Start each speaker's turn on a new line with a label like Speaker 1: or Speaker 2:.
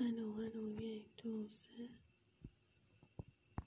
Speaker 1: أنا وأنا وياك توسع